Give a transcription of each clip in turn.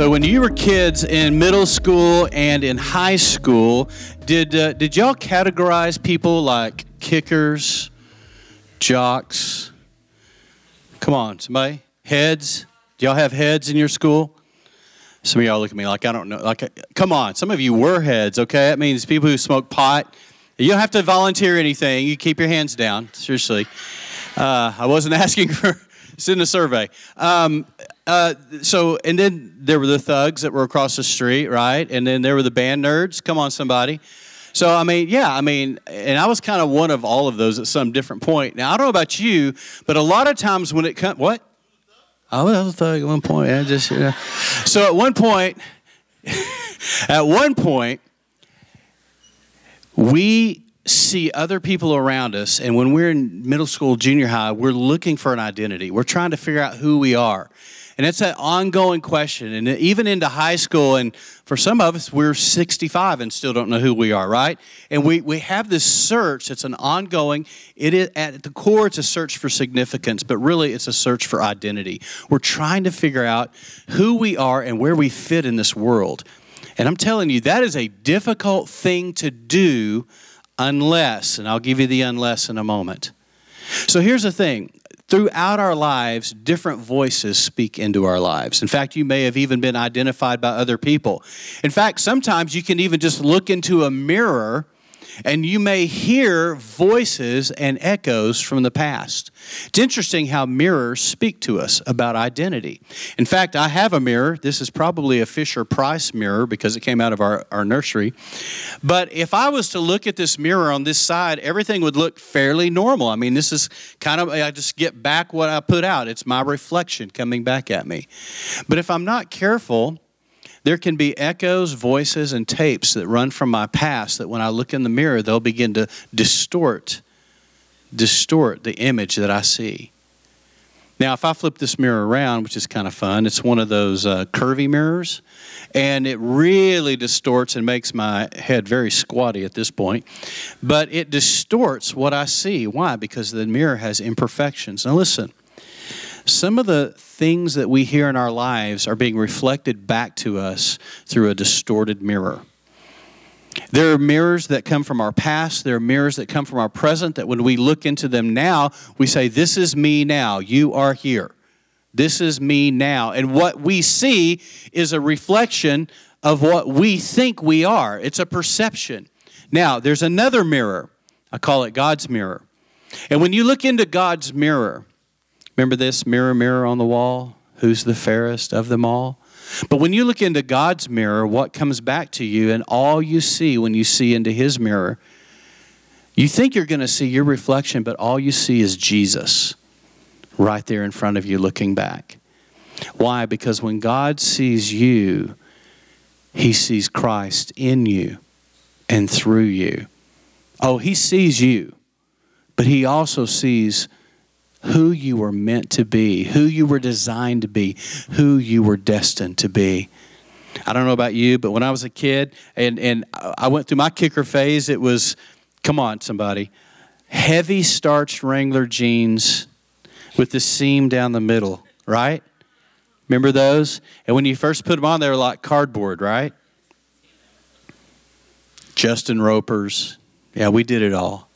So when you were kids in middle school and in high school, did uh, did y'all categorize people like kickers, jocks? Come on, somebody. Heads. Do y'all have heads in your school? Some of y'all look at me like I don't know. Like, come on. Some of you were heads. Okay, that means people who smoke pot. You don't have to volunteer anything. You keep your hands down. Seriously. Uh, I wasn't asking for. It's the survey. Um, uh, so, and then there were the thugs that were across the street, right? And then there were the band nerds. Come on, somebody. So, I mean, yeah, I mean, and I was kind of one of all of those at some different point. Now, I don't know about you, but a lot of times when it comes, what? I was a thug at one point. I just, you know. So at one point, at one point, we see other people around us, and when we're in middle school, junior high, we're looking for an identity. We're trying to figure out who we are. And it's an ongoing question. And even into high school, and for some of us, we're 65 and still don't know who we are, right? And we, we have this search. It's an ongoing, it is at the core, it's a search for significance, but really it's a search for identity. We're trying to figure out who we are and where we fit in this world. And I'm telling you, that is a difficult thing to do unless, and I'll give you the unless in a moment. So here's the thing throughout our lives, different voices speak into our lives. In fact, you may have even been identified by other people. In fact, sometimes you can even just look into a mirror and you may hear voices and echoes from the past. It's interesting how mirrors speak to us about identity. In fact, I have a mirror. This is probably a Fisher Price mirror because it came out of our, our nursery. But if I was to look at this mirror on this side, everything would look fairly normal. I mean, this is kind of, I just get back what I put out. It's my reflection coming back at me. But if I'm not careful, there can be echoes, voices, and tapes that run from my past that when I look in the mirror, they'll begin to distort, distort the image that I see. Now, if I flip this mirror around, which is kind of fun, it's one of those uh, curvy mirrors, and it really distorts and makes my head very squatty at this point. But it distorts what I see. Why? Because the mirror has imperfections. Now, listen, some of the things that we hear in our lives are being reflected back to us through a distorted mirror. There are mirrors that come from our past. There are mirrors that come from our present that when we look into them now, we say, This is me now. You are here. This is me now. And what we see is a reflection of what we think we are. It's a perception. Now, there's another mirror. I call it God's mirror. And when you look into God's mirror, Remember this mirror, mirror on the wall? Who's the fairest of them all? But when you look into God's mirror, what comes back to you, and all you see when you see into His mirror, you think you're going to see your reflection, but all you see is Jesus right there in front of you looking back. Why? Because when God sees you, He sees Christ in you and through you. Oh, He sees you, but He also sees who you were meant to be, who you were designed to be, who you were destined to be. I don't know about you, but when I was a kid and, and I went through my kicker phase, it was, come on, somebody, heavy starched Wrangler jeans with the seam down the middle, right? Remember those? And when you first put them on, they were like cardboard, right? Justin Ropers. Yeah, we did it all.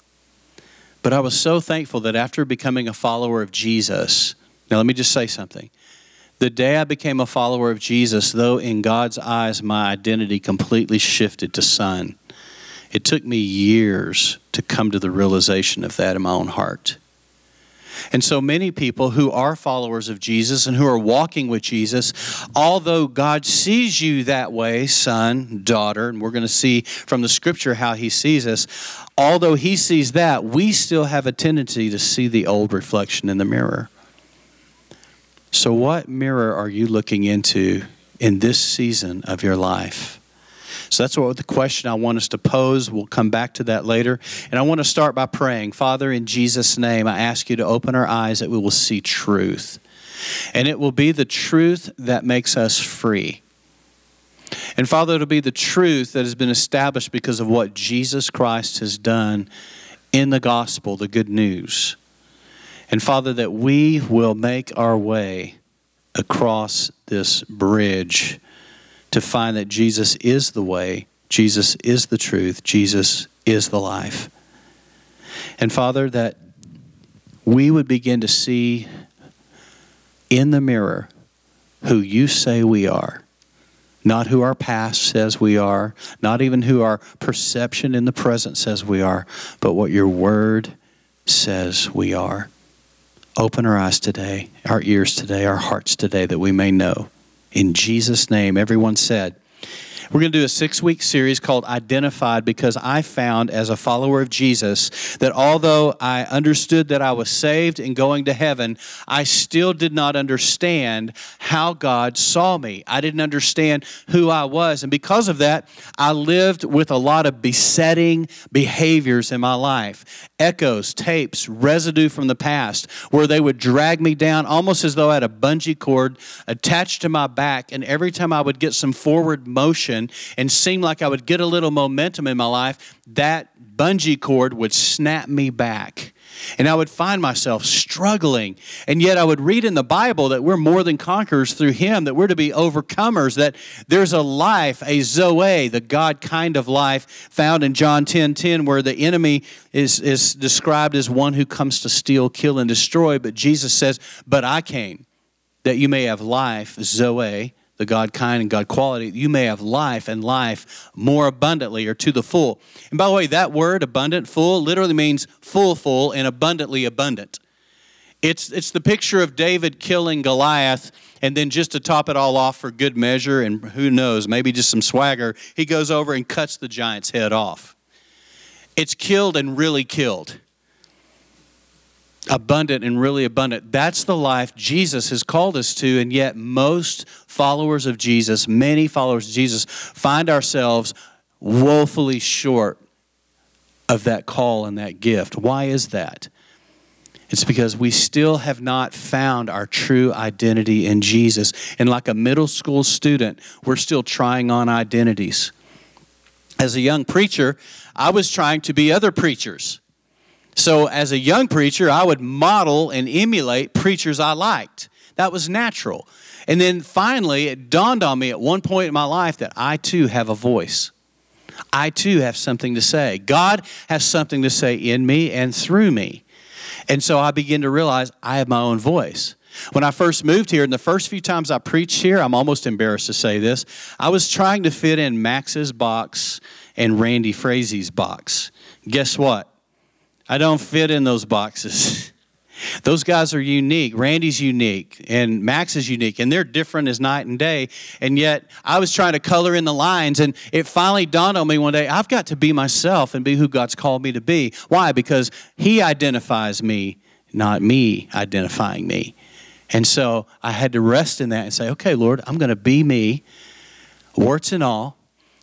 But I was so thankful that after becoming a follower of Jesus, now let me just say something. The day I became a follower of Jesus, though in God's eyes my identity completely shifted to son, it took me years to come to the realization of that in my own heart. And so many people who are followers of Jesus and who are walking with Jesus, although God sees you that way, son, daughter, and we're going to see from the scripture how he sees us, although he sees that, we still have a tendency to see the old reflection in the mirror. So, what mirror are you looking into in this season of your life? So that's what the question I want us to pose. We'll come back to that later. And I want to start by praying. Father, in Jesus' name, I ask you to open our eyes that we will see truth. And it will be the truth that makes us free. And Father, it'll be the truth that has been established because of what Jesus Christ has done in the gospel, the good news. And Father, that we will make our way across this bridge to find that Jesus is the way, Jesus is the truth, Jesus is the life. And Father, that we would begin to see in the mirror who you say we are. Not who our past says we are, not even who our perception in the present says we are, but what your word says we are. Open our eyes today, our ears today, our hearts today, that we may know. In Jesus' name, everyone said, we're going to do a six week series called Identified because I found as a follower of Jesus that although I understood that I was saved and going to heaven, I still did not understand how God saw me. I didn't understand who I was. And because of that, I lived with a lot of besetting behaviors in my life echoes, tapes, residue from the past where they would drag me down almost as though I had a bungee cord attached to my back. And every time I would get some forward motion, and seemed like I would get a little momentum in my life, that bungee cord would snap me back. And I would find myself struggling. And yet I would read in the Bible that we're more than conquerors through Him, that we're to be overcomers, that there's a life, a Zoe, the God kind of life found in John 10 10, where the enemy is, is described as one who comes to steal, kill, and destroy. But Jesus says, But I came that you may have life, Zoe, the God kind and God quality, you may have life and life more abundantly or to the full. And by the way, that word, abundant, full, literally means full, full, and abundantly abundant. It's, it's the picture of David killing Goliath, and then just to top it all off for good measure, and who knows, maybe just some swagger, he goes over and cuts the giant's head off. It's killed and really killed abundant and really abundant. That's the life Jesus has called us to, and yet most followers of Jesus, many followers of Jesus, find ourselves woefully short of that call and that gift. Why is that? It's because we still have not found our true identity in Jesus. And like a middle school student, we're still trying on identities. As a young preacher, I was trying to be other preachers. So, as a young preacher, I would model and emulate preachers I liked. That was natural. And then finally, it dawned on me at one point in my life that I too have a voice. I too have something to say. God has something to say in me and through me. And so I begin to realize I have my own voice. When I first moved here, and the first few times I preached here, I'm almost embarrassed to say this, I was trying to fit in Max's box and Randy Frazee's box. Guess what? I don't fit in those boxes. Those guys are unique. Randy's unique, and Max is unique, and they're different as night and day. And yet, I was trying to color in the lines, and it finally dawned on me one day I've got to be myself and be who God's called me to be. Why? Because He identifies me, not me identifying me. And so I had to rest in that and say, okay, Lord, I'm going to be me, warts and all.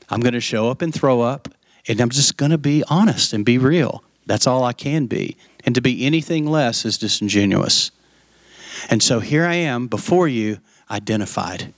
I'm going to show up and throw up, and I'm just going to be honest and be real. That's all I can be. And to be anything less is disingenuous. And so here I am before you, identified.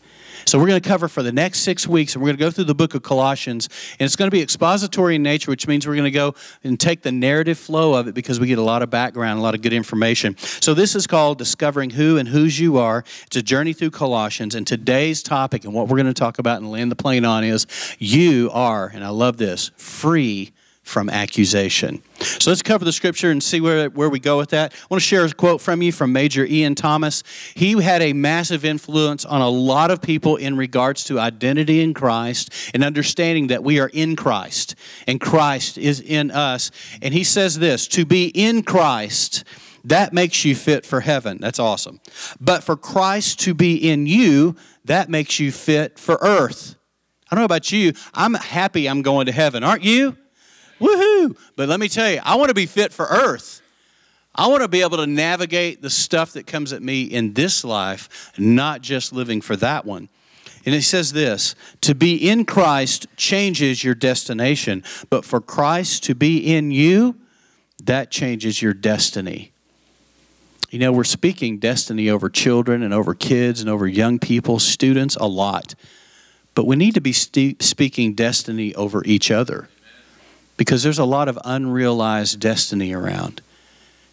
So we're going to cover for the next six weeks, and we're going to go through the book of Colossians, and it's going to be expository in nature, which means we're going to go and take the narrative flow of it because we get a lot of background, a lot of good information. So this is called Discovering Who and Whose You Are. It's a journey through Colossians, and today's topic and what we're going to talk about and land the plane on is you are, and I love this, free from accusation. So let's cover the scripture and see where, where we go with that. I want to share a quote from you from Major Ian Thomas. He had a massive influence on a lot of people in regards to identity in Christ and understanding that we are in Christ and Christ is in us. And he says this to be in Christ, that makes you fit for heaven. That's awesome. But for Christ to be in you, that makes you fit for earth. I don't know about you. I'm happy I'm going to heaven. Aren't you? Woohoo! But let me tell you, I want to be fit for earth. I want to be able to navigate the stuff that comes at me in this life, not just living for that one. And he says this to be in Christ changes your destination, but for Christ to be in you, that changes your destiny. You know, we're speaking destiny over children and over kids and over young people, students, a lot. But we need to be speaking destiny over each other because there's a lot of unrealized destiny around.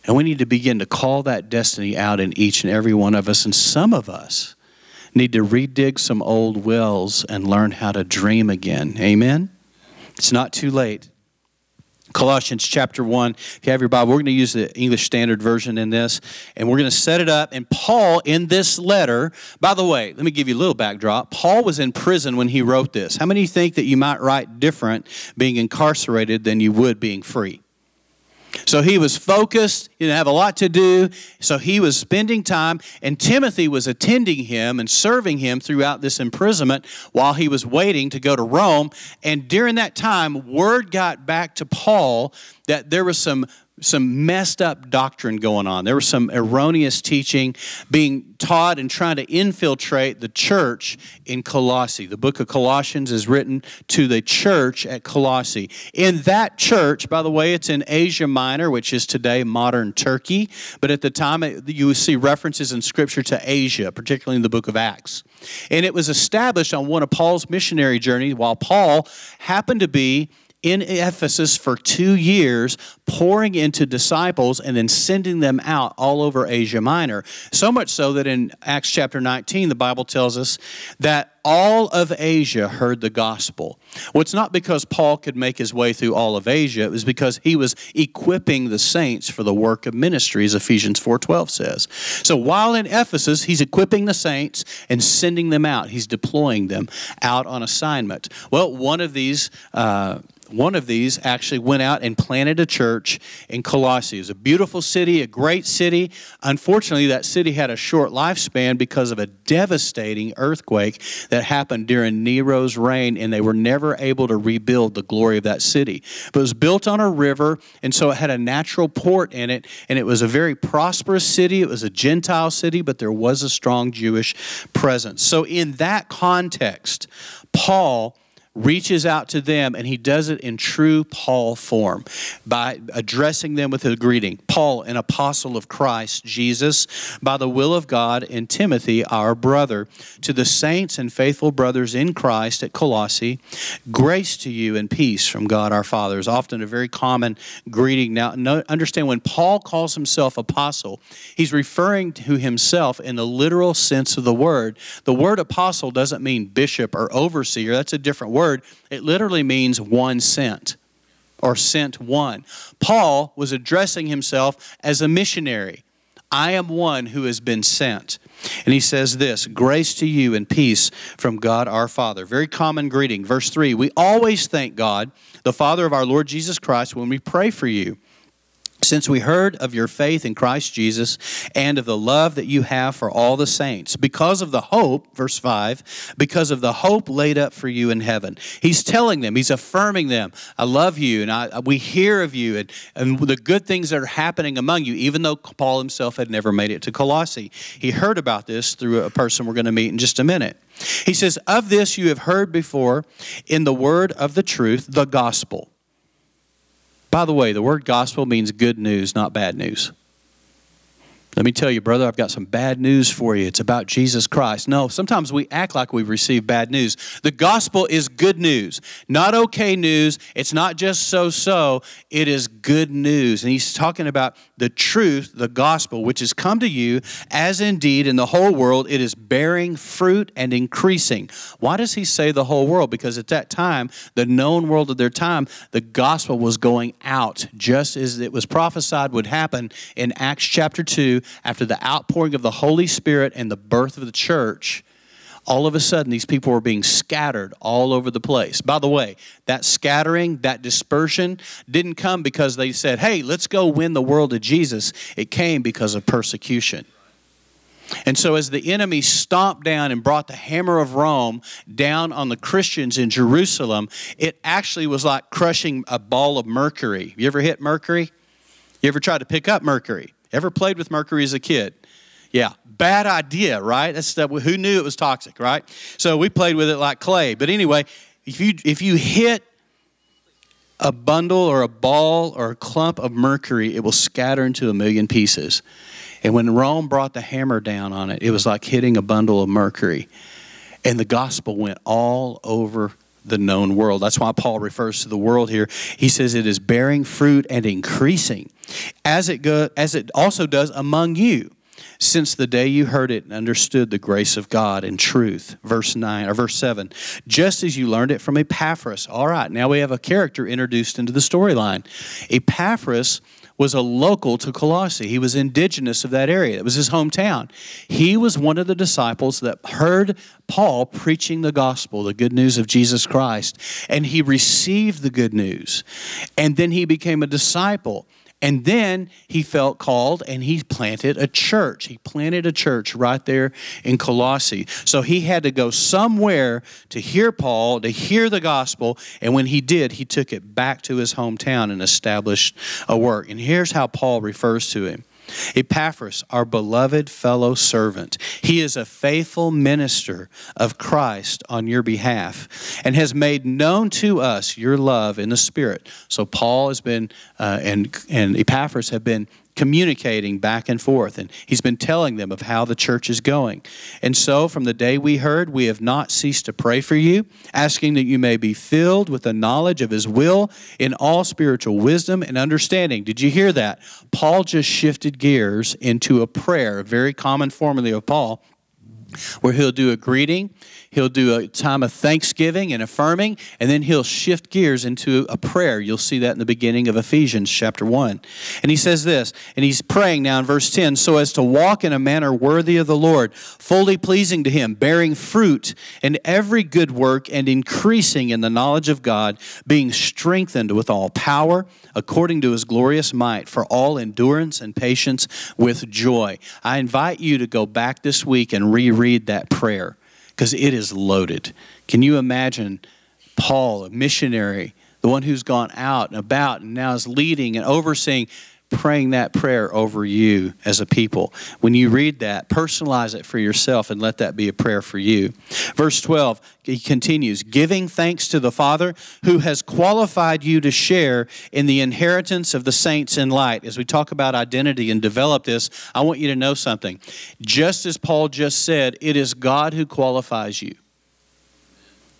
And we need to begin to call that destiny out in each and every one of us. And some of us need to redig some old wells and learn how to dream again. Amen? It's not too late. Colossians chapter 1. If you have your Bible, we're going to use the English Standard Version in this, and we're going to set it up. And Paul, in this letter, by the way, let me give you a little backdrop. Paul was in prison when he wrote this. How many think that you might write different being incarcerated than you would being free? So he was focused, he didn't have a lot to do, so he was spending time, and Timothy was attending him and serving him throughout this imprisonment while he was waiting to go to Rome. And during that time, word got back to Paul that there was some some messed up doctrine going on. There was some erroneous teaching being taught and trying to infiltrate the church in Colossae. The book of Colossians is written to the church at Colossae. In that church, by the way, it's in Asia Minor, which is today modern Turkey, but at the time you see references in Scripture to Asia, particularly in the book of Acts. And it was established on one of Paul's missionary journeys while Paul happened to be in Ephesus for two years, pouring into disciples and then sending them out all over Asia Minor. So much so that in Acts chapter 19, the Bible tells us that all of Asia heard the gospel. Well, it's not because Paul could make his way through all of Asia, it was because he was equipping the saints for the work of ministry, as Ephesians 4.12 says. So while in Ephesus, he's equipping the saints and sending them out. He's deploying them out on assignment. Well, one of these... Uh, one of these actually went out and planted a church in Colossae. It was a beautiful city, a great city. Unfortunately, that city had a short lifespan because of a devastating earthquake that happened during Nero's reign, and they were never able to rebuild the glory of that city. But it was built on a river, and so it had a natural port in it, and it was a very prosperous city. It was a Gentile city, but there was a strong Jewish presence. So, in that context, Paul reaches out to them and he does it in true Paul form by addressing them with a greeting. Paul, an apostle of Christ Jesus, by the will of God, and Timothy, our brother, to the saints and faithful brothers in Christ at Colossae, grace to you and peace from God our Father is often a very common greeting. Now, understand when Paul calls himself apostle, he's referring to himself in the literal sense of the word. The word apostle doesn't mean bishop or overseer, that's a different word word, it literally means one sent or sent one. Paul was addressing himself as a missionary. I am one who has been sent. And he says this Grace to you and peace from God our Father. Very common greeting. Verse 3 We always thank God, the Father of our Lord Jesus Christ, when we pray for you since we heard of your faith in Christ Jesus and of the love that you have for all the saints, because of the hope, verse 5, because of the hope laid up for you in heaven. He's telling them, he's affirming them, I love you, and I, we hear of you, and, and the good things that are happening among you, even though Paul himself had never made it to Colossae. He heard about this through a person we're going to meet in just a minute. He says, Of this you have heard before in the word of the truth, the gospel by the way, the word gospel means good news, not bad news. Let me tell you, brother, I've got some bad news for you. It's about Jesus Christ. No, sometimes we act like we've received bad news. The gospel is good news, not okay news. It's not just so so, it is good news. And he's talking about the truth, the gospel, which has come to you, as indeed in the whole world it is bearing fruit and increasing. Why does he say the whole world? Because at that time, the known world of their time, the gospel was going out, just as it was prophesied would happen in Acts chapter 2 after the outpouring of the Holy Spirit and the birth of the church, all of a sudden these people were being scattered all over the place. By the way, that scattering, that dispersion didn't come because they said, hey, let's go win the world to Jesus. It came because of persecution. And so, as the enemy stomped down and brought the hammer of Rome down on the Christians in Jerusalem, it actually was like crushing a ball of mercury. You ever hit mercury? You ever tried to pick up mercury? Ever played with mercury as a kid? Yeah, bad idea, right? That's stuff, who knew it was toxic, right? So we played with it like clay. But anyway, if you if you hit a bundle or a ball or a clump of mercury, it will scatter into a million pieces. And when Rome brought the hammer down on it, it was like hitting a bundle of mercury. And the gospel went all over the known world. That's why Paul refers to the world here. He says it is bearing fruit and increasing, as it go, as it also does among you. since the day you heard it and understood the grace of God and truth. Verse 9 or verse 7. Just as you learned it from Epaphras. All right, now we have a character introduced into the storyline. Epaphras was a local to Colossae. He was indigenous of that area. It was his hometown. He was one of the disciples that heard Paul preaching the gospel, the good news of Jesus Christ, and he received the good news. And then he became a disciple. And then he felt called and he planted a church. He planted a church right there in Colossae. So he had to go somewhere to hear Paul, to hear the gospel. And when he did, he took it back to his hometown and established a work. And here's how Paul refers to him Epaphras, our beloved fellow servant, he is a faithful minister of Christ on your behalf and has made known to us your love in the Spirit. So Paul has been, uh, and, and Epaphras have been communicating back and forth. And he's been telling them of how the church is going. And so, from the day we heard, we have not ceased to pray for you, asking that you may be filled with the knowledge of his will in all spiritual wisdom and understanding. Did you hear that? Paul just shifted gears into a prayer, a very common formula of Paul where he'll do a greeting, he'll do a time of thanksgiving and affirming, and then he'll shift gears into a prayer. You'll see that in the beginning of Ephesians chapter 1. And he says this, and he's praying now in verse 10 so as to walk in a manner worthy of the Lord, fully pleasing to him, bearing fruit in every good work, and increasing in the knowledge of God, being strengthened with all power according to his glorious might for all endurance and patience with joy. I invite you to go back this week and reread that prayer because it is loaded. Can you imagine Paul, a missionary, the one who's gone out and about and now is leading and overseeing praying that prayer over you as a people. When you read that, personalize it for yourself and let that be a prayer for you. Verse 12, he continues, giving thanks to the Father who has qualified you to share in the inheritance of the saints in light. As we talk about identity and develop this, I want you to know something. Just as Paul just said, it is God who qualifies you.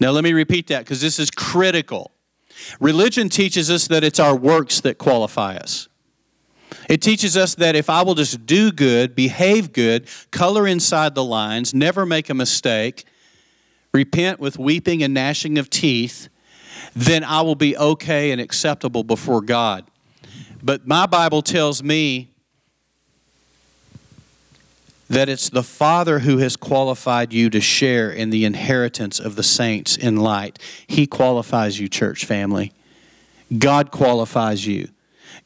Now, let me repeat that because this is critical. Religion teaches us that it's our works that qualify us. It teaches us that if I will just do good, behave good, color inside the lines, never make a mistake, repent with weeping and gnashing of teeth, then I will be okay and acceptable before God. But my Bible tells me that it's the Father who has qualified you to share in the inheritance of the saints in light. He qualifies you, church family. God qualifies you.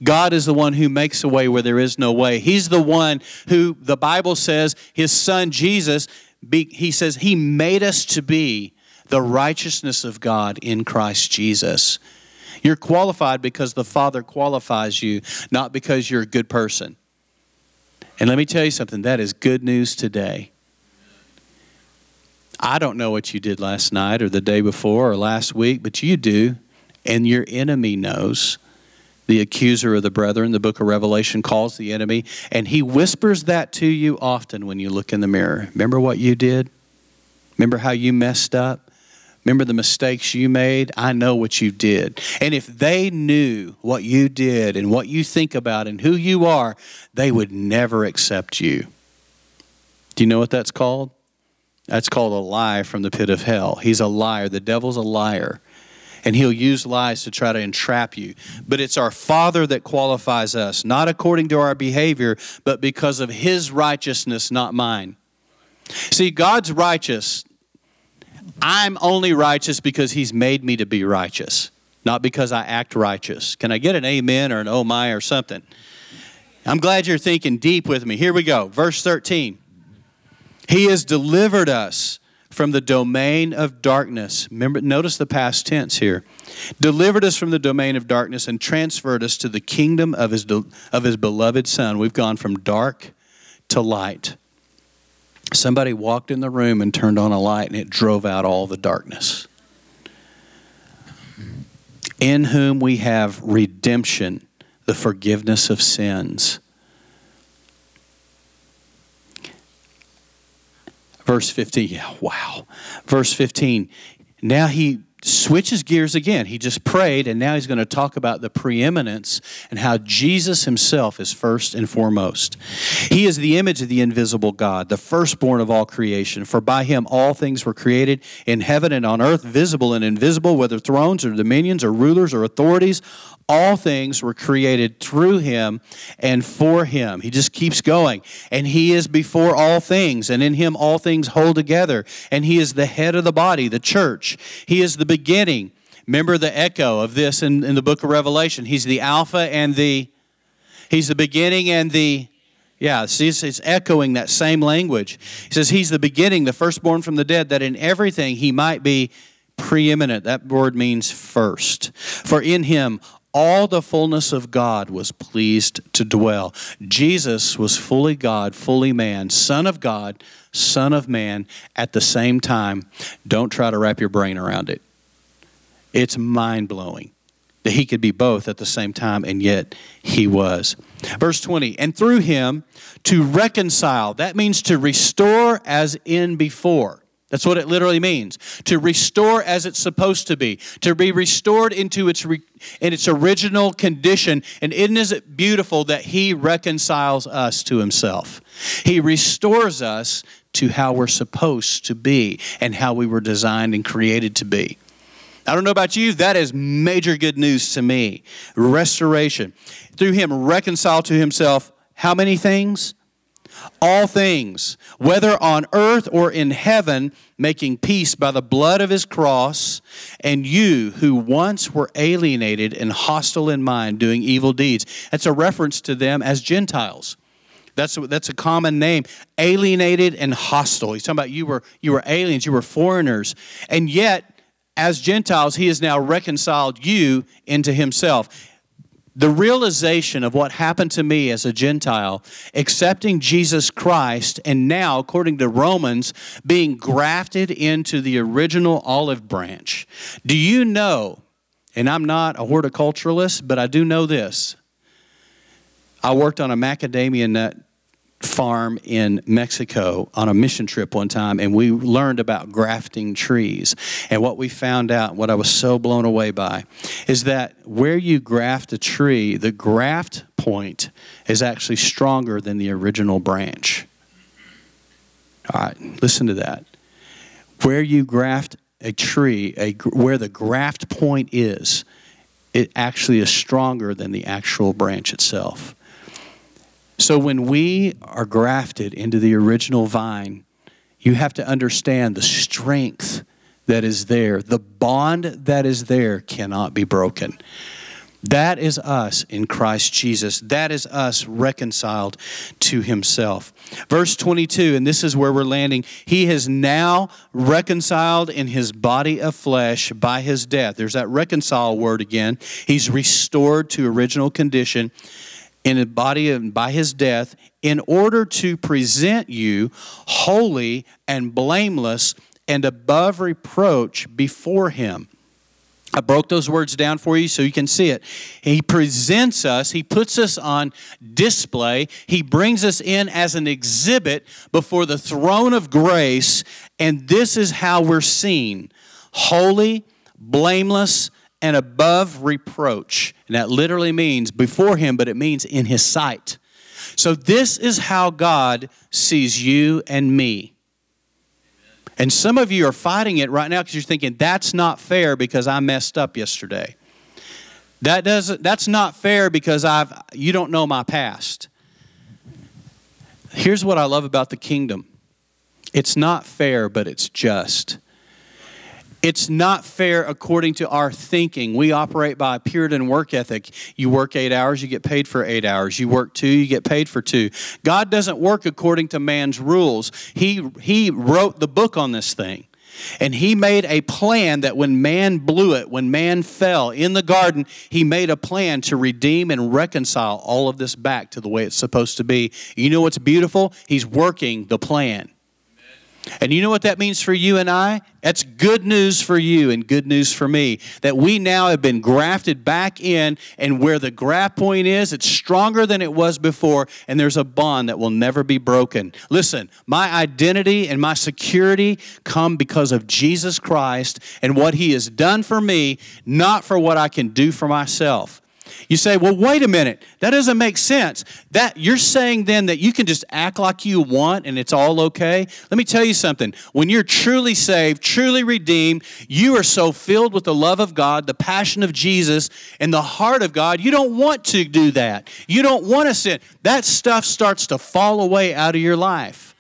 God is the one who makes a way where there is no way. He's the one who the Bible says his son Jesus, he says he made us to be the righteousness of God in Christ Jesus. You're qualified because the Father qualifies you, not because you're a good person. And let me tell you something that is good news today. I don't know what you did last night or the day before or last week, but you do, and your enemy knows the accuser of the brethren, the book of Revelation calls the enemy, and he whispers that to you often when you look in the mirror. Remember what you did? Remember how you messed up? Remember the mistakes you made? I know what you did. And if they knew what you did and what you think about and who you are, they would never accept you. Do you know what that's called? That's called a lie from the pit of hell. He's a liar. The devil's a liar and he'll use lies to try to entrap you. But it's our Father that qualifies us, not according to our behavior, but because of his righteousness, not mine. See, God's righteous. I'm only righteous because he's made me to be righteous, not because I act righteous. Can I get an amen or an oh my or something? I'm glad you're thinking deep with me. Here we go. Verse 13. He has delivered us from the domain of darkness. Remember, notice the past tense here. Delivered us from the domain of darkness and transferred us to the kingdom of his, of his beloved Son. We've gone from dark to light. Somebody walked in the room and turned on a light, and it drove out all the darkness. In whom we have redemption, the forgiveness of sins Verse 15, yeah, wow. Verse 15, now he switches gears again. He just prayed, and now he's going to talk about the preeminence and how Jesus himself is first and foremost. He is the image of the invisible God, the firstborn of all creation. For by him all things were created in heaven and on earth, visible and invisible, whether thrones or dominions or rulers or authorities. All things were created through him and for him. He just keeps going. And he is before all things, and in him all things hold together. And he is the head of the body, the church. He is the beginning. Remember the echo of this in, in the book of Revelation. He's the Alpha and the, he's the beginning and the, yeah, see, it's, it's echoing that same language. He says, He's the beginning, the firstborn from the dead, that in everything he might be preeminent. That word means first. For in him all the fullness of God was pleased to dwell. Jesus was fully God, fully man, Son of God, Son of man at the same time. Don't try to wrap your brain around it. It's mind blowing that he could be both at the same time, and yet he was. Verse 20, and through him to reconcile, that means to restore as in before. That's what it literally means. To restore as it's supposed to be, to be restored into its re, in its original condition. And isn't it beautiful that He reconciles us to Himself? He restores us to how we're supposed to be and how we were designed and created to be. I don't know about you, that is major good news to me. Restoration. Through Him, reconciled to Himself, how many things? All things, whether on earth or in heaven, making peace by the blood of his cross, and you who once were alienated and hostile in mind, doing evil deeds. That's a reference to them as Gentiles. That's a, that's a common name. Alienated and hostile. He's talking about you were you were aliens, you were foreigners, and yet as Gentiles, he has now reconciled you into himself the realization of what happened to me as a Gentile, accepting Jesus Christ, and now, according to Romans, being grafted into the original olive branch. Do you know, and I'm not a horticulturalist, but I do know this. I worked on a macadamia nut farm in Mexico on a mission trip one time, and we learned about grafting trees. And what we found out, what I was so blown away by, is that where you graft a tree, the graft point is actually stronger than the original branch. All right, listen to that. Where you graft a tree, a, where the graft point is, it actually is stronger than the actual branch itself. So when we are grafted into the original vine, you have to understand the strength that is there. The bond that is there cannot be broken. That is us in Christ Jesus. That is us reconciled to Himself. Verse 22, and this is where we're landing. He has now reconciled in His body of flesh by His death. There's that reconcile word again. He's restored to original condition in the body and by his death in order to present you holy and blameless and above reproach before him. I broke those words down for you so you can see it. He presents us, he puts us on display, he brings us in as an exhibit before the throne of grace, and this is how we're seen holy, blameless, and above reproach. And that literally means before him, but it means in his sight. So, this is how God sees you and me. And some of you are fighting it right now because you're thinking, that's not fair because I messed up yesterday. That doesn't, that's not fair because I've, you don't know my past. Here's what I love about the kingdom it's not fair, but it's just. It's not fair according to our thinking. We operate by a Puritan work ethic. You work eight hours, you get paid for eight hours. You work two, you get paid for two. God doesn't work according to man's rules. He, he wrote the book on this thing. And he made a plan that when man blew it, when man fell in the garden, he made a plan to redeem and reconcile all of this back to the way it's supposed to be. You know what's beautiful? He's working the plan. And you know what that means for you and I? That's good news for you and good news for me. That we now have been grafted back in, and where the graft point is, it's stronger than it was before, and there's a bond that will never be broken. Listen, my identity and my security come because of Jesus Christ and what He has done for me, not for what I can do for myself. You say, well, wait a minute. That doesn't make sense. That you're saying then that you can just act like you want and it's all okay? Let me tell you something. When you're truly saved, truly redeemed, you are so filled with the love of God, the passion of Jesus, and the heart of God, you don't want to do that. You don't want to sin. That stuff starts to fall away out of your life.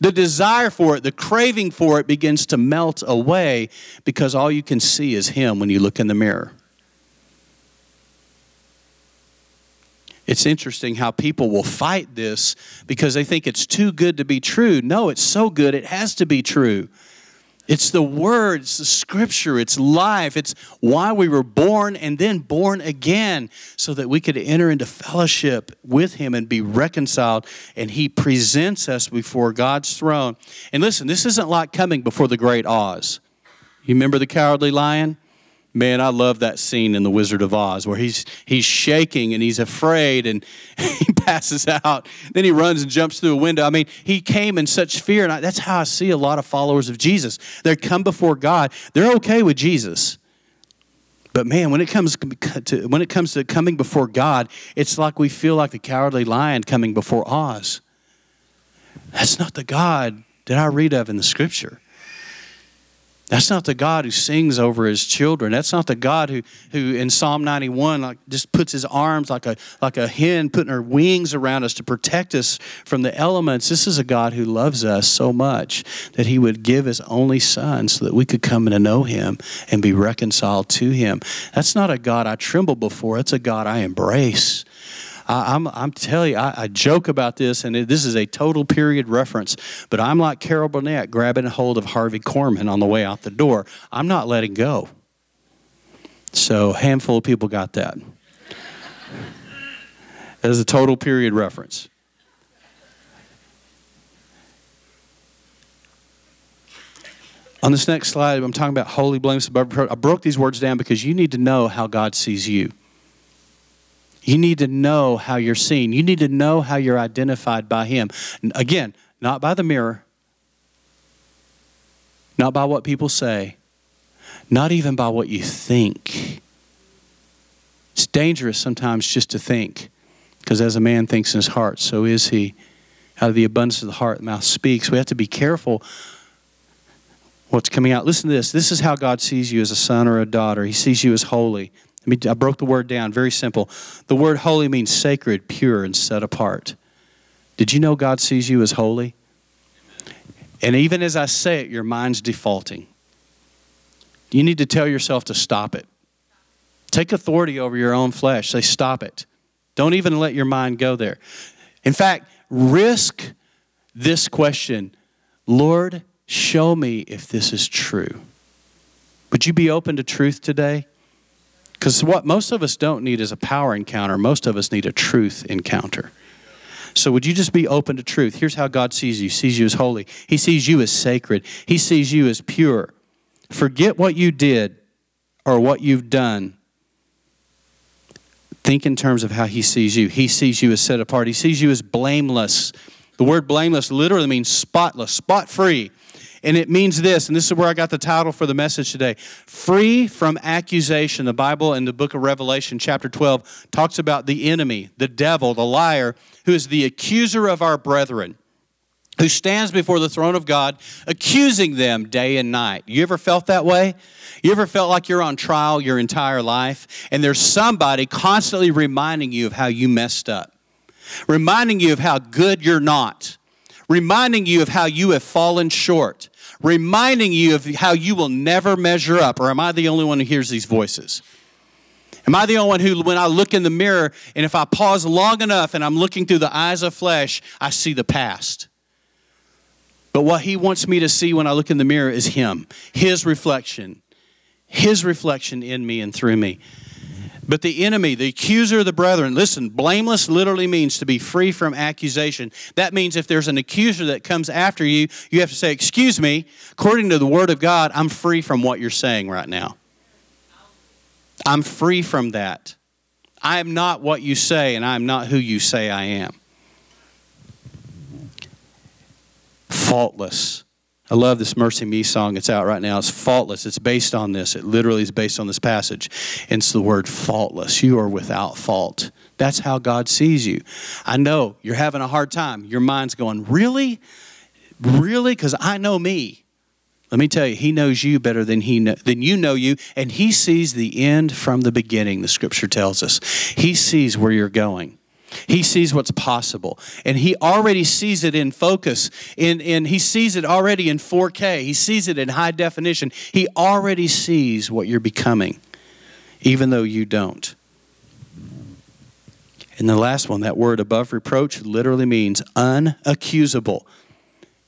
The desire for it, the craving for it begins to melt away because all you can see is Him when you look in the mirror. It's interesting how people will fight this because they think it's too good to be true. No, it's so good, it has to be true. It's the word, it's the scripture, it's life. It's why we were born and then born again so that we could enter into fellowship with Him and be reconciled. And He presents us before God's throne. And listen, this isn't like coming before the great Oz. You remember the cowardly lion? Man, I love that scene in The Wizard of Oz where he's he's shaking and he's afraid and he passes out. Then he runs and jumps through a window. I mean, he came in such fear, and I, that's how I see a lot of followers of Jesus. They come before God. They're okay with Jesus, but man, when it comes to when it comes to coming before God, it's like we feel like the cowardly lion coming before Oz. That's not the God that I read of in the Scripture. That's not the God who sings over his children. That's not the God who, who in Psalm 91 like just puts his arms like a like a hen putting her wings around us to protect us from the elements. This is a God who loves us so much that he would give his only son so that we could come to know him and be reconciled to him. That's not a God I tremble before. It's a God I embrace. I, am I'm, I'm telling you, I, I, joke about this, and it, this is a total period reference, but I'm like Carol Burnett grabbing a hold of Harvey Korman on the way out the door. I'm not letting go. So, handful of people got that. As a total period reference. On this next slide, I'm talking about holy, blameless, above. I broke these words down because you need to know how God sees you. You need to know how you're seen. You need to know how you're identified by Him. Again, not by the mirror, not by what people say, not even by what you think. It's dangerous sometimes just to think, because as a man thinks in his heart, so is he. Out of the abundance of the heart, the mouth speaks. We have to be careful what's coming out. Listen to this. This is how God sees you as a son or a daughter. He sees you as holy. I mean, I broke the word down, very simple. The word holy means sacred, pure, and set apart. Did you know God sees you as holy? And even as I say it, your mind's defaulting. You need to tell yourself to stop it. Take authority over your own flesh. Say, stop it. Don't even let your mind go there. In fact, risk this question Lord, show me if this is true. Would you be open to truth today? Because what most of us don't need is a power encounter, most of us need a truth encounter. So, would you just be open to truth? Here's how God sees you He sees you as holy, He sees you as sacred, He sees you as pure. Forget what you did or what you've done. Think in terms of how He sees you. He sees you as set apart, He sees you as blameless. The word blameless literally means spotless, spot free. And it means this, and this is where I got the title for the message today Free from accusation. The Bible in the book of Revelation, chapter 12, talks about the enemy, the devil, the liar, who is the accuser of our brethren who stands before the throne of God accusing them day and night. You ever felt that way? You ever felt like you're on trial your entire life and there's somebody constantly reminding you of how you messed up, reminding you of how good you're not, reminding you of how you have fallen short, reminding you of how you will never measure up? Or am I the only one who hears these voices? Am I the only one who, when I look in the mirror, and if I pause long enough and I'm looking through the eyes of flesh, I see the past? But what he wants me to see when I look in the mirror is him, his reflection, his reflection in me and through me. But the enemy, the accuser of the brethren, listen, blameless literally means to be free from accusation. That means if there's an accuser that comes after you, you have to say, Excuse me, according to the word of God, I'm free from what you're saying right now. I'm free from that. I am not what you say, and I am not who you say I am. Faultless. I love this MercyMe song. It's out right now. It's faultless. It's based on this. It literally is based on this passage. And it's the word faultless. You are without fault. That's how God sees you. I know you're having a hard time. Your mind's going, Really? Really? Because I know me. Let me tell you, he knows you better than he know, than you know you, and he sees the end from the beginning. The scripture tells us he sees where you're going. He sees what's possible. And he already sees it in focus. In, in, he sees it already in 4K. He sees it in high definition. He already sees what you're becoming, even though you don't. And the last one, that word above reproach literally means unaccusable.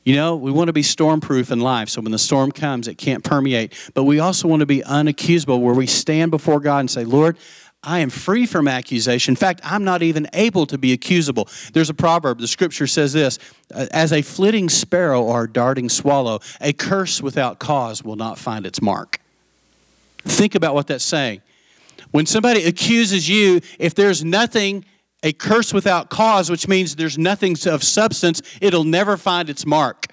You know, we want to be stormproof in life, so when the storm comes, it can't permeate. But we also want to be unaccusable, where we stand before God and say, Lord, I am free from accusation. In fact, I'm not even able to be accusable. There's a proverb, the scripture says this As a flitting sparrow or a darting swallow, a curse without cause will not find its mark. Think about what that's saying. When somebody accuses you, if there's nothing a curse without cause, which means there's nothing of substance, it'll never find its mark.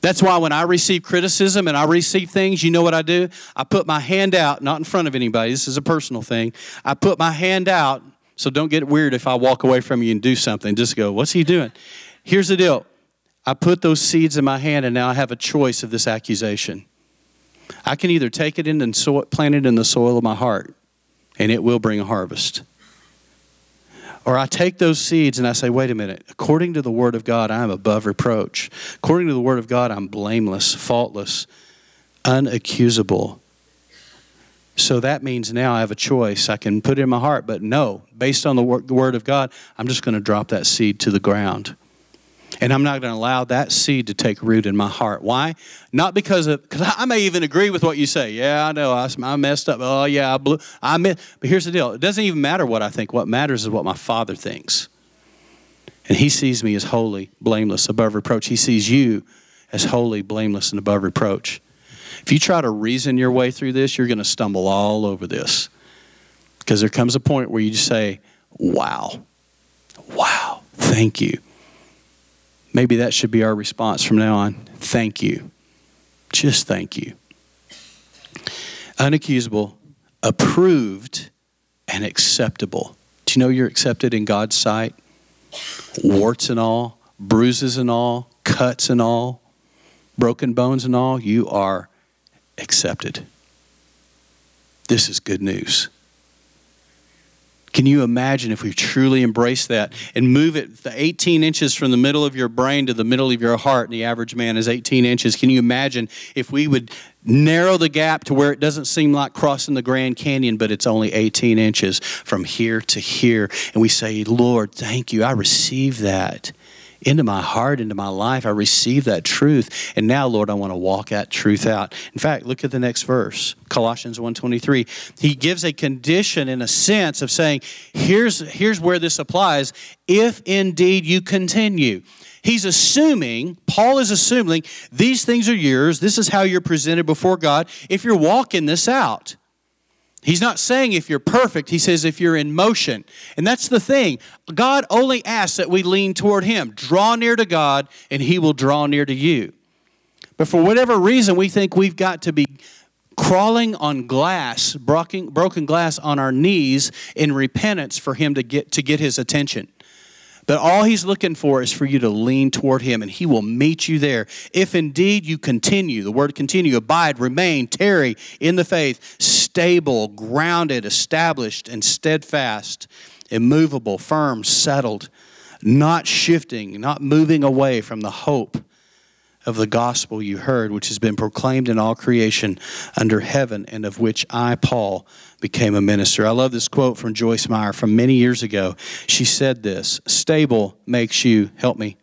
That's why when I receive criticism and I receive things, you know what I do? I put my hand out, not in front of anybody, this is a personal thing. I put my hand out, so don't get weird if I walk away from you and do something. Just go, what's he doing? Here's the deal I put those seeds in my hand, and now I have a choice of this accusation. I can either take it in and sow it, plant it in the soil of my heart, and it will bring a harvest. Or I take those seeds and I say, wait a minute, according to the Word of God, I am above reproach. According to the Word of God, I'm blameless, faultless, unaccusable. So that means now I have a choice. I can put it in my heart, but no, based on the Word of God, I'm just going to drop that seed to the ground. And I'm not going to allow that seed to take root in my heart. Why? Not because of, because I may even agree with what you say. Yeah, I know, I, messed up. Oh, yeah, I blew, I missed. But here's the deal it doesn't even matter what I think. What matters is what my Father thinks. And He sees me as holy, blameless, above reproach. He sees you as holy, blameless, and above reproach. If you try to reason your way through this, you're going to stumble all over this. Because there comes a point where you just say, wow, wow, thank you. Maybe that should be our response from now on. Thank you. Just thank you. Unaccusable, approved, and acceptable. Do you know you're accepted in God's sight? Warts and all, bruises and all, cuts and all, broken bones and all, you are accepted. This is good news. Can you imagine if we truly embrace that and move it the 18 inches from the middle of your brain to the middle of your heart? And the average man is 18 inches. Can you imagine if we would narrow the gap to where it doesn't seem like crossing the Grand Canyon, but it's only 18 inches from here to here? And we say, Lord, thank you. I receive that into my heart, into my life. I receive that truth. And now, Lord, I want to walk that truth out. In fact, look at the next verse, Colossians 1.23. He gives a condition in a sense of saying, here's, here's where this applies. If indeed you continue. He's assuming, Paul is assuming, these things are yours. This is how you're presented before God if you're walking this out. He's not saying if you're perfect, he says if you're in motion. And that's the thing. God only asks that we lean toward him. Draw near to God, and he will draw near to you. But for whatever reason, we think we've got to be crawling on glass, broken, glass on our knees in repentance for him to get, to get his attention. But all he's looking for is for you to lean toward him, and he will meet you there. If indeed you continue, the word continue, abide, remain, tarry in the faith, stable, grounded, established, and steadfast, immovable, firm, settled, not shifting, not moving away from the hope of the gospel you heard, which has been proclaimed in all creation under heaven, and of which I, Paul, became a minister. I love this quote from Joyce Meyer from many years ago. She said this Stable makes you, help me,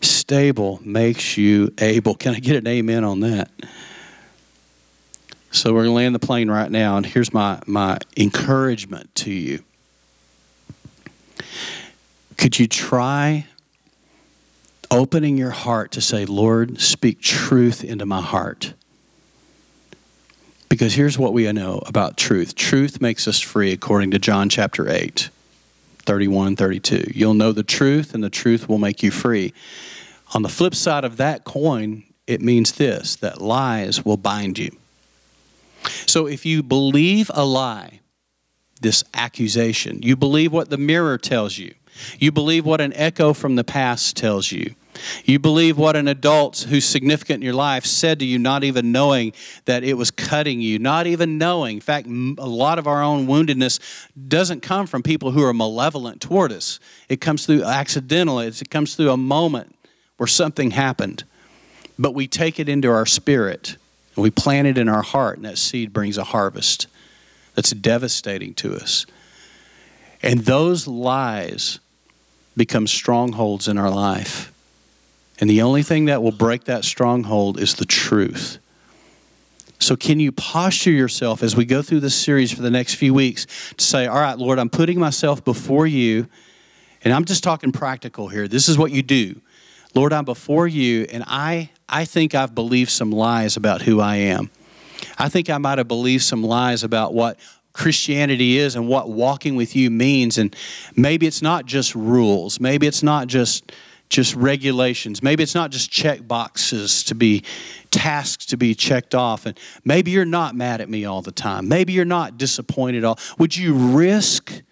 stable makes you able. Can I get an amen on that? So we're going to land the plane right now, and here's my, my encouragement to you. Could you try opening your heart to say, Lord, speak truth into my heart? Because here's what we know about truth truth makes us free, according to John chapter 8, 31, 32. You'll know the truth, and the truth will make you free. On the flip side of that coin, it means this that lies will bind you. So if you believe a lie, this accusation, you believe what the mirror tells you, you believe what an echo from the past tells you, you believe what an adult who's significant in your life said to you, not even knowing that it was cutting you, not even knowing. In fact, a lot of our own woundedness doesn't come from people who are malevolent toward us, it comes through accidental, it comes through a moment where something happened. But we take it into our spirit and we plant it in our heart, and that seed brings a harvest that's devastating to us. And those lies become strongholds in our life. And the only thing that will break that stronghold is the truth. So, can you posture yourself as we go through this series for the next few weeks to say, All right, Lord, I'm putting myself before you, and I'm just talking practical here. This is what you do. Lord, I'm before you, and I, I think I've believed some lies about who I am. I think I might have believed some lies about what Christianity is and what walking with you means. And maybe it's not just rules, maybe it's not just just regulations. Maybe it's not just check boxes to be tasks to be checked off. And maybe you're not mad at me all the time. Maybe you're not disappointed all. Would you risk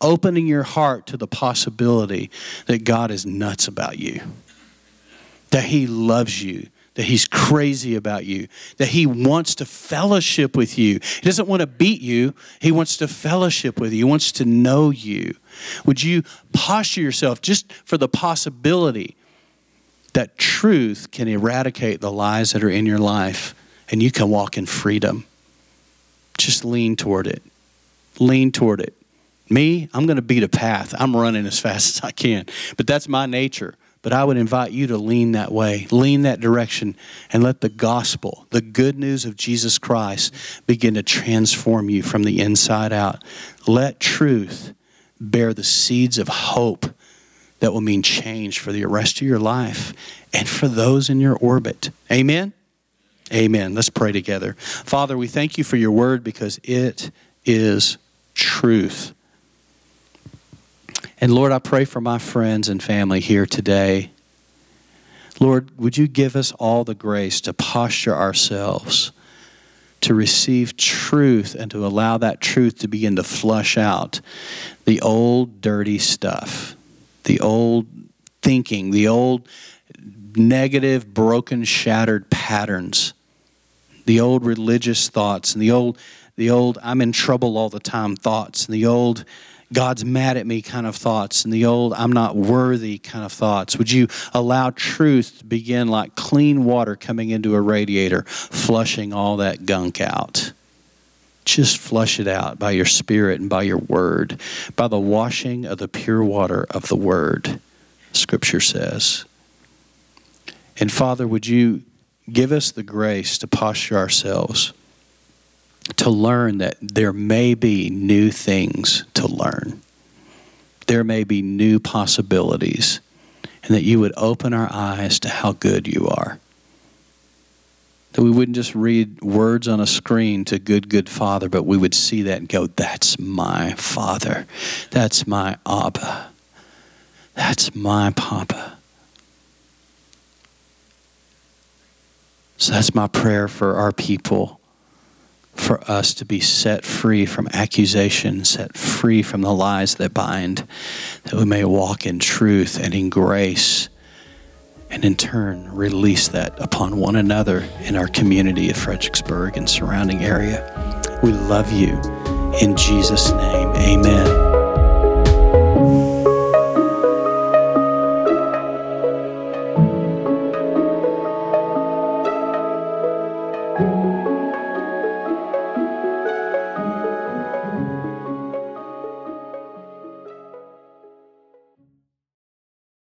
opening your heart to the possibility that God is nuts about you? That He loves you, that he's crazy about you, that he wants to fellowship with you. He doesn't want to beat you, he wants to fellowship with you, he wants to know you. Would you posture yourself just for the possibility that truth can eradicate the lies that are in your life and you can walk in freedom? Just lean toward it. Lean toward it. Me, I'm going to beat a path. I'm running as fast as I can. But that's my nature. But I would invite you to lean that way, lean that direction, and let the gospel, the good news of Jesus Christ, begin to transform you from the inside out. Let truth bear the seeds of hope that will mean change for the rest of your life and for those in your orbit. Amen? Amen. Let's pray together. Father, we thank you for your word because it is truth. And Lord, I pray for my friends and family here today. Lord, would you give us all the grace to posture ourselves to receive truth and to allow that truth to begin to flush out the old dirty stuff, the old thinking, the old negative, broken, shattered patterns, the old religious thoughts, and the old, the old I'm in trouble all the time thoughts, and the old God's mad at me kind of thoughts and the old I'm not worthy kind of thoughts? Would you allow truth to begin like clean water coming into a radiator, flushing all that gunk out? Just flush it out by your spirit and by your word, by the washing of the pure water of the word, Scripture says. And Father, would you give us the grace to posture ourselves? To learn that there may be new things to learn. There may be new possibilities, and that you would open our eyes to how good you are. That we wouldn't just read words on a screen to good, good Father, but we would see that and go, That's my Father. That's my Abba. That's my Papa. So that's my prayer for our people for us to be set free from accusation, set free from the lies that bind, that we may walk in truth and in grace, and in turn release that upon one another in our community of Fredericksburg and surrounding area. We love you. In Jesus' name, amen.